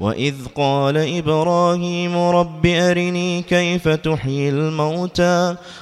وإذ قال إبراهيم رب أرني كيف تحيي الموتى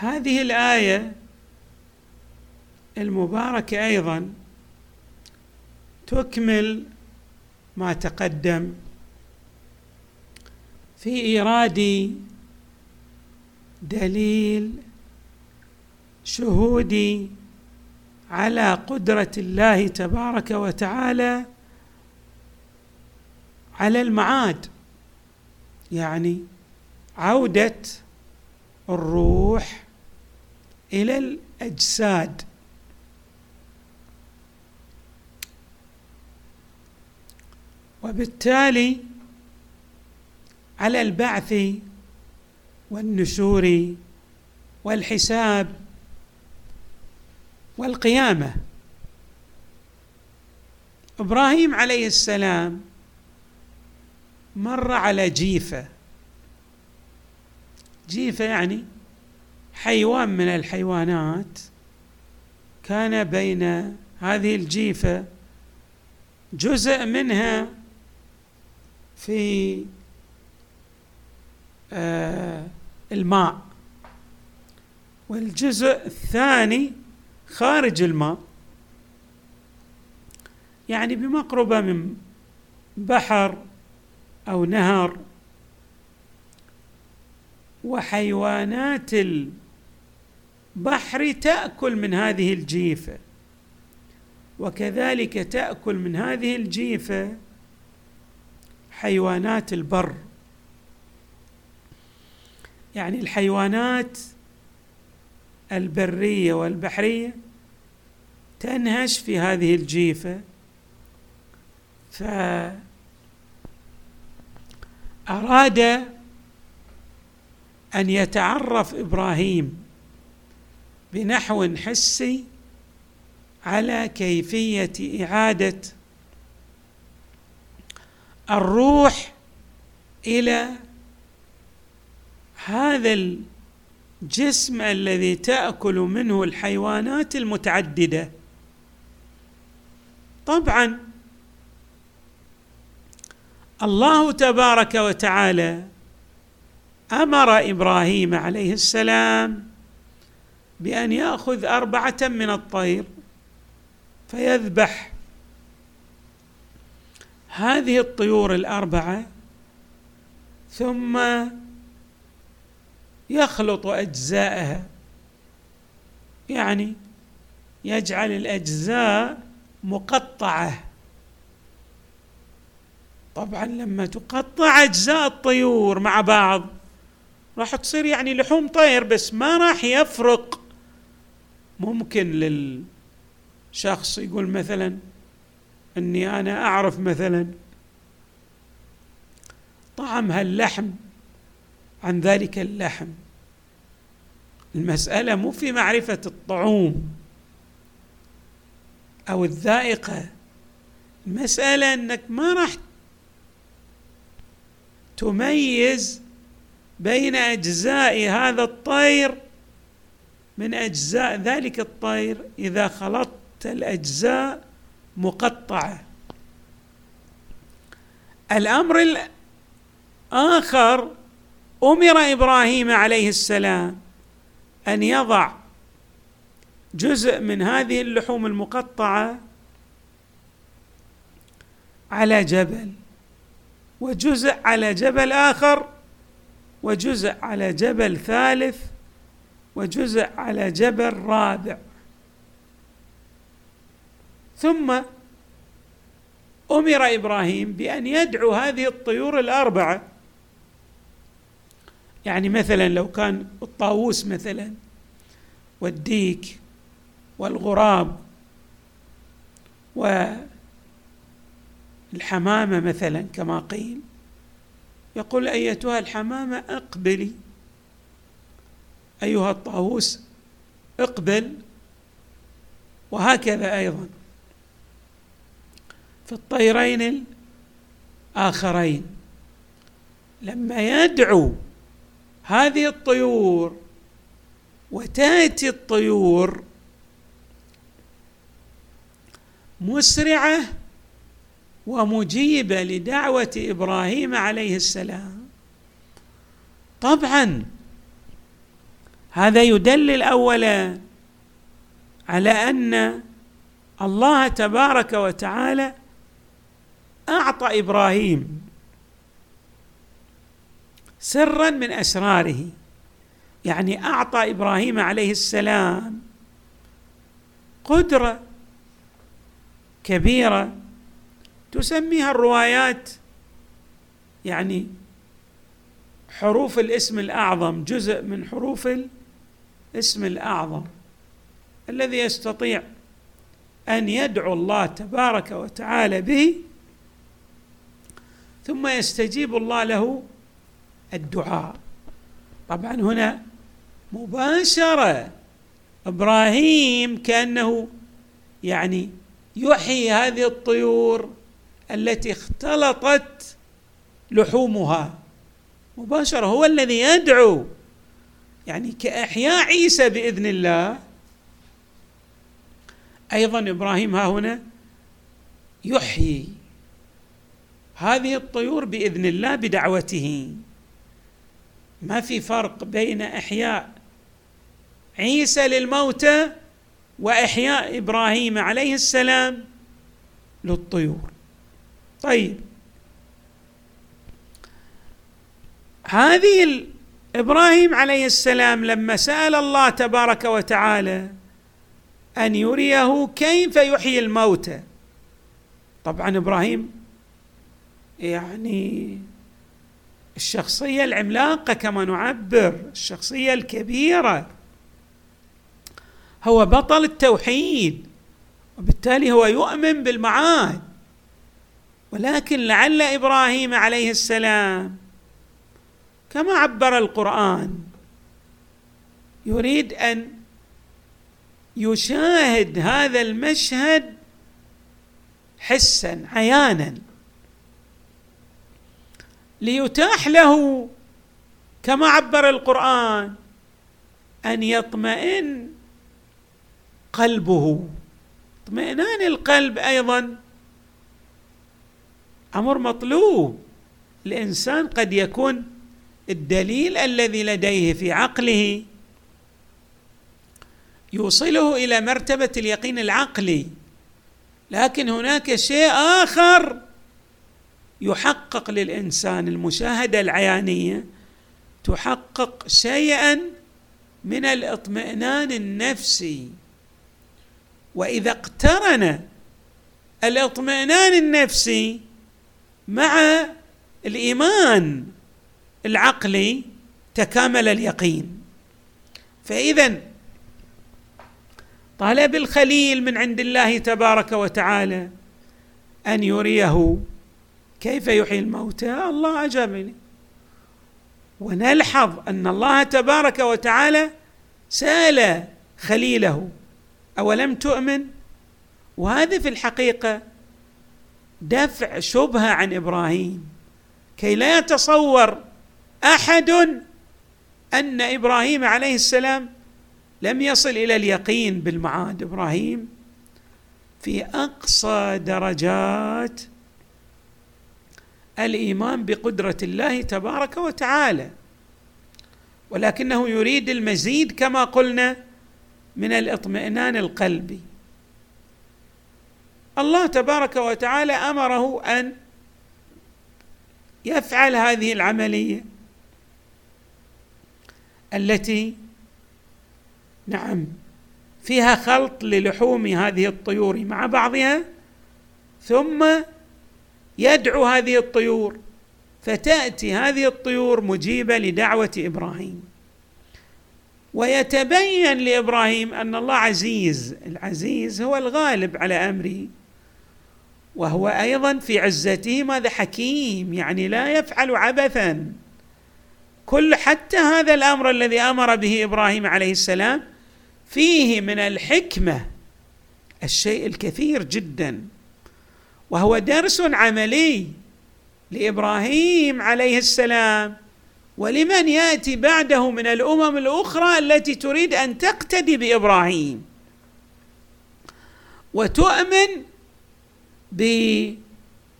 هذه الآية المباركة أيضا تكمل ما تقدم في إيراد دليل شهودي على قدرة الله تبارك وتعالى على المعاد يعني عودة الروح إلى الأجساد. وبالتالي على البعث والنشور والحساب والقيامة. إبراهيم عليه السلام مر على جيفة. جيفة يعني حيوان من الحيوانات كان بين هذه الجيفة جزء منها في آه الماء والجزء الثاني خارج الماء. يعني بمقربة من بحر أو نهر. وحيوانات البحر تأكل من هذه الجيفة. وكذلك تأكل من هذه الجيفة حيوانات البر. يعني الحيوانات البرية والبحرية تنهش في هذه الجيفة. فأراد أن يتعرف إبراهيم. بنحو حسي على كيفية إعادة الروح إلى هذا الجسم الذي تأكل منه الحيوانات المتعددة. طبعا الله تبارك وتعالى أمر إبراهيم عليه السلام بأن يأخذ أربعة من الطير فيذبح. هذه الطيور الأربعة ثم يخلط أجزاءها يعني يجعل الأجزاء مقطعة. طبعا لما تقطع أجزاء الطيور مع بعض راح تصير يعني لحوم طير بس ما راح يفرق. ممكن للشخص يقول مثلا إني أنا أعرف مثلا طعم هاللحم عن ذلك اللحم. المسألة مو في معرفة الطعوم أو الذائقة. المسألة إنك ما راح تميز بين أجزاء هذا الطير من أجزاء ذلك الطير إذا خلطت الأجزاء مقطعة. الأمر الآخر أمر إبراهيم عليه السلام أن يضع جزء من هذه اللحوم المقطعة على جبل وجزء على جبل آخر وجزء على جبل ثالث وجزء على جبل رابع. ثم أمر إبراهيم بأن يدعو هذه الطيور الأربعة. يعني مثلا لو كان الطاووس مثلا والديك والغراب والحمامة مثلا كما قيل يقول أيتها الحمامة أقبلي. أيها الطاووس اقبل وهكذا أيضا. في الطيرين الآخرين لما يدعو هذه الطيور وتأتي الطيور مسرعة ومجيبة لدعوة إبراهيم عليه السلام. طبعا هذا يدلل اولا على أن الله تبارك وتعالى أعطى إبراهيم سرا من أسراره يعني أعطى إبراهيم عليه السلام قدرة كبيرة تسميها الروايات يعني حروف الاسم الأعظم جزء من حروف الاسم الأعظم الذي يستطيع أن يدعو الله تبارك وتعالى به ثم يستجيب الله له الدعاء. طبعا هنا مباشرة إبراهيم كأنه يعني يحيي هذه الطيور التي اختلطت لحومها. مباشرة هو الذي يدعو يعني كإحياء عيسى بإذن الله. أيضا إبراهيم ها هنا يحيي هذه الطيور بإذن الله بدعوته. ما في فرق بين إحياء عيسى للموتى وإحياء إبراهيم عليه السلام للطيور. طيب. هذه إبراهيم عليه السلام لما سأل الله تبارك وتعالى أن يريه كيف يحيي الموتى طبعا إبراهيم يعني الشخصية العملاقة كما نعبر الشخصية الكبيرة. هو بطل التوحيد وبالتالي هو يؤمن بالمعاد. ولكن لعل إبراهيم عليه السلام كما عبر القرآن. يريد أن يشاهد هذا المشهد حسا عيانا. ليتاح له كما عبر القرآن أن يطمئن قلبه. اطمئنان القلب أيضا أمر مطلوب. الإنسان قد يكون الدليل الذي لديه في عقله يوصله إلى مرتبة اليقين العقلي لكن هناك شيء آخر يحقق للإنسان المشاهدة العيانية تحقق شيئا من الاطمئنان النفسي. وإذا اقترن الاطمئنان النفسي مع الإيمان العقلي تكامل اليقين. فاذا طلب الخليل من عند الله تبارك وتعالى أن يريه كيف يحيي الموتى. الله اجابني ونلحظ أن الله تبارك وتعالى سأل خليله أولم تؤمن؟ وهذا في الحقيقة دفع شبهة عن إبراهيم كي لا يتصور أحد أن إبراهيم عليه السلام لم يصل إلى اليقين بالمعاد. إبراهيم في أقصى درجات الإيمان بقدرة الله تبارك وتعالى ولكنه يريد المزيد كما قلنا من الاطمئنان القلبي. الله تبارك وتعالى أمره أن يفعل هذه العملية. التي نعم فيها خلط للحوم هذه الطيور مع بعضها ثم يدعو هذه الطيور فتأتي هذه الطيور مجيبة لدعوة إبراهيم. ويتبين لإبراهيم أن الله عزيز العزيز هو الغالب على أمره وهو أيضا في عزته ماذا حكيم يعني لا يفعل عبثا. كل حتى هذا الأمر الذي أمر به إبراهيم عليه السلام فيه من الحكمة الشيء الكثير جدا. وهو درس عملي لإبراهيم عليه السلام ولمن يأتي بعده من الأمم الأخرى التي تريد أن تقتدي بإبراهيم. وتؤمن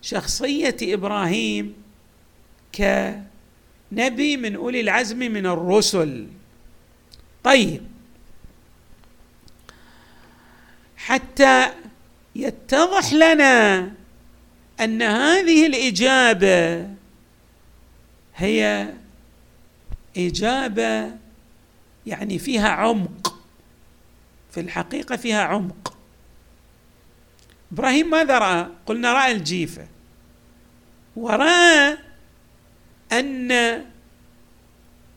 بشخصية إبراهيم كنبي من أولي العزم من الرسل. طيب. حتى يتضح لنا أن هذه الإجابة هي إجابة يعني فيها عمق. في الحقيقة فيها عمق. إبراهيم ماذا رأى؟ قلنا رأى الجيفة. وراى أن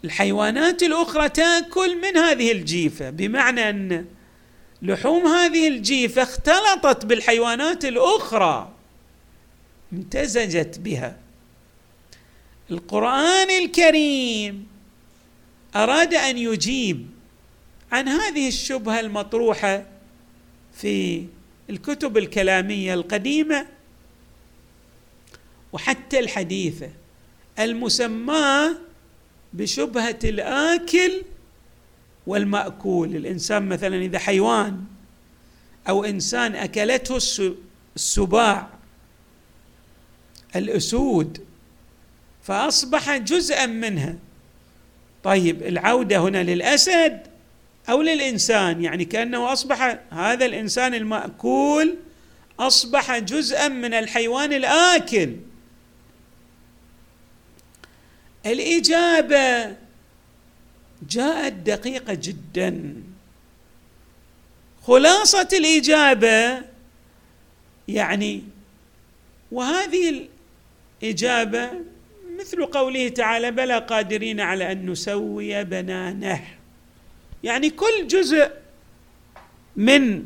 الحيوانات الأخرى تأكل من هذه الجيفة بمعنى أن لحوم هذه الجيفة اختلطت بالحيوانات الأخرى امتزجت بها. القرآن الكريم أراد أن يجيب عن هذه الشبهة المطروحة في الكتب الكلامية القديمة وحتى الحديثة. المسماه بشبهة الآكل والمأكول. الإنسان مثلا إذا حيوان أو إنسان أكلته السباع الأسود فأصبح جزءا منها. طيب العودة هنا للأسد أو للإنسان؟ يعني كأنه أصبح هذا الإنسان المأكول أصبح جزءا من الحيوان الآكل. الإجابة جاءت دقيقة جدا. خلاصة الإجابة يعني وهذه الإجابة مثل قوله تعالى بلى قادرين على أن نسوي بنانه. يعني كل جزء من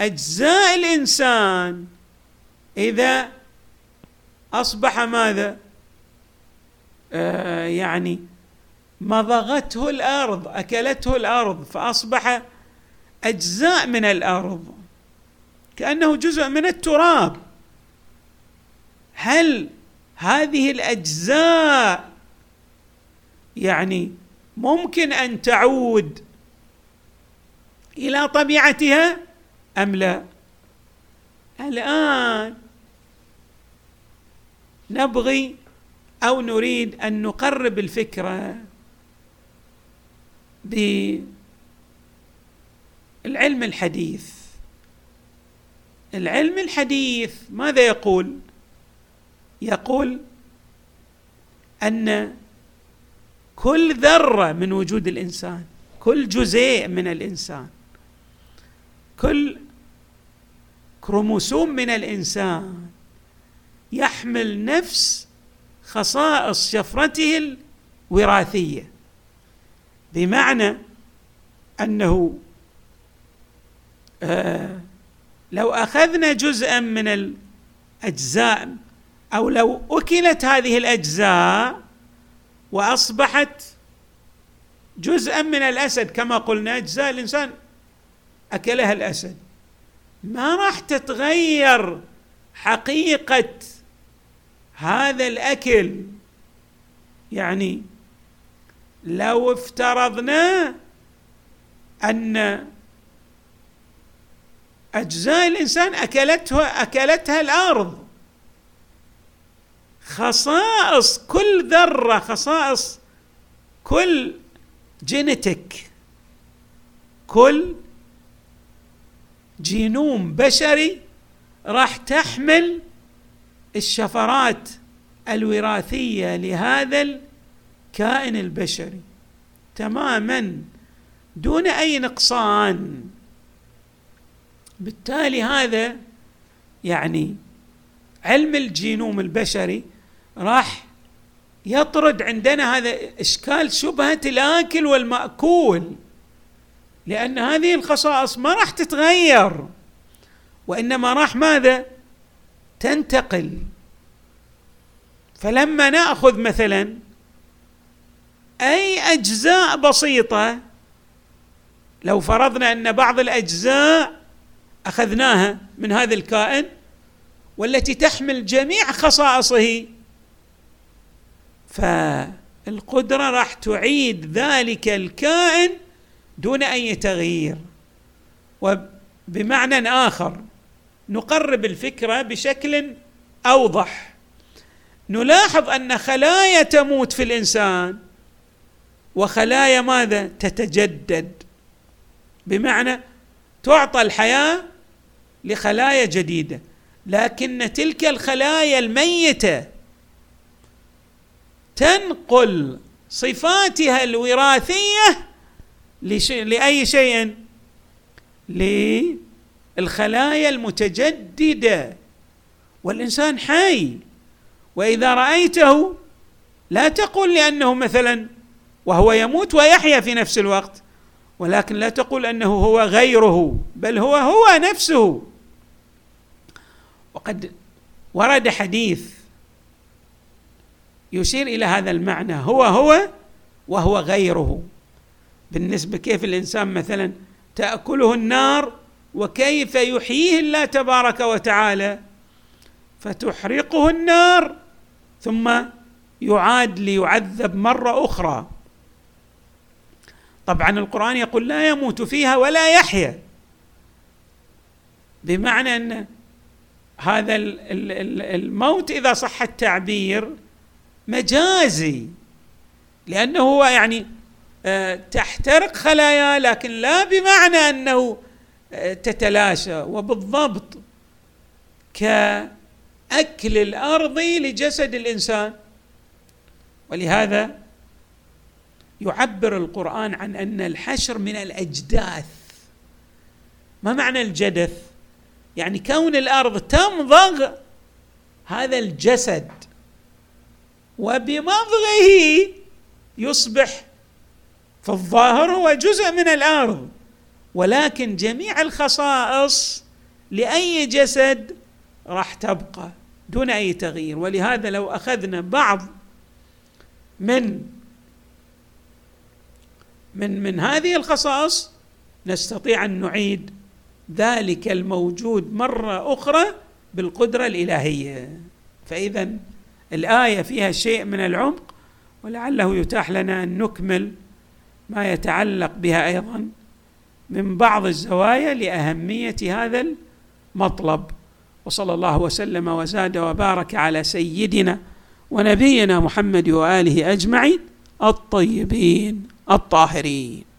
أجزاء الإنسان إذا أصبح ماذا؟ يعني مضغته الأرض أكلته الأرض فأصبح أجزاء من الأرض كأنه جزء من التراب. هل هذه الأجزاء يعني ممكن أن تعود إلى طبيعتها أم لا؟ الآن نبغي أو نريد أن نقرب الفكرة بالعلم الحديث. العلم الحديث ماذا يقول؟ يقول أن كل ذرة من وجود الإنسان كل جزيء من الإنسان كل كروموسوم من الإنسان يحمل نفس خصائص شفرته الوراثية. بمعنى أنه آه لو أخذنا جزءا من الأجزاء أو لو أكلت هذه الأجزاء وأصبحت جزءا من الأسد كما قلنا أجزاء الإنسان أكلها الأسد ما راح تتغير حقيقة هذا الأكل. يعني لو افترضنا أن أجزاء الإنسان أكلتها أكلتها الأرض. خصائص كل ذرة خصائص كل جينيتك كل جينوم بشري راح تحمل الشفرات الوراثية لهذا الكائن البشري تماما دون أي نقصان. بالتالي هذا يعني علم الجينوم البشري راح يطرد عندنا هذا إشكال شبهة الآكل والمأكول لأن هذه الخصائص ما راح تتغير وإنما راح ماذا؟ تنتقل. فلما نأخذ مثلا أي أجزاء بسيطة لو فرضنا أن بعض الأجزاء أخذناها من هذا الكائن والتي تحمل جميع خصائصه فالقدرة راح تعيد ذلك الكائن دون أي تغيير. وبمعنى آخر نقرب الفكرة بشكل أوضح. نلاحظ أن خلايا تموت في الإنسان وخلايا ماذا؟ تتجدد. بمعنى تعطى الحياة لخلايا جديدة لكن تلك الخلايا الميتة تنقل صفاتها الوراثية لأي شيء؟ للخلايا المتجددة. والإنسان حي. وإذا رأيته لا تقل لأنه مثلا وهو يموت ويحيا في نفس الوقت ولكن لا تقول أنه هو غيره بل هو هو نفسه. وقد ورد حديث يشير إلى هذا المعنى هو هو وهو غيره. بالنسبة كيف الإنسان مثلا تأكله النار وكيف يحييه الله تبارك وتعالى؟ فتحرقه النار ثم يعاد ليعذب مرة أخرى. طبعا القرآن يقول لا يموت فيها ولا يحيا. بمعنى أن هذا الموت إذا صح التعبير مجازي لأنه هو يعني آه، تحترق خلايا لكن لا بمعنى أنه تتلاشى وبالضبط كأكل الأرض لجسد الإنسان. ولهذا يعبر القرآن عن أن الحشر من الأجداث. ما معنى الجدث؟ يعني كون الأرض تمضغ هذا الجسد وبمضغه يصبح في الظاهر هو جزء من الأرض. ولكن جميع الخصائص لأي جسد راح تبقى دون أي تغيير. ولهذا لو أخذنا بعض من من من هذه الخصائص نستطيع أن نعيد ذلك الموجود مرة أخرى بالقدرة الإلهية. فإذا الآية فيها شيء من العمق ولعله يتاح لنا أن نكمل ما يتعلق بها أيضا من بعض الزوايا لأهمية هذا المطلب. وصلى الله وسلم وزاد وبارك على سيدنا ونبينا محمد وآله أجمعين الطيبين الطاهرين.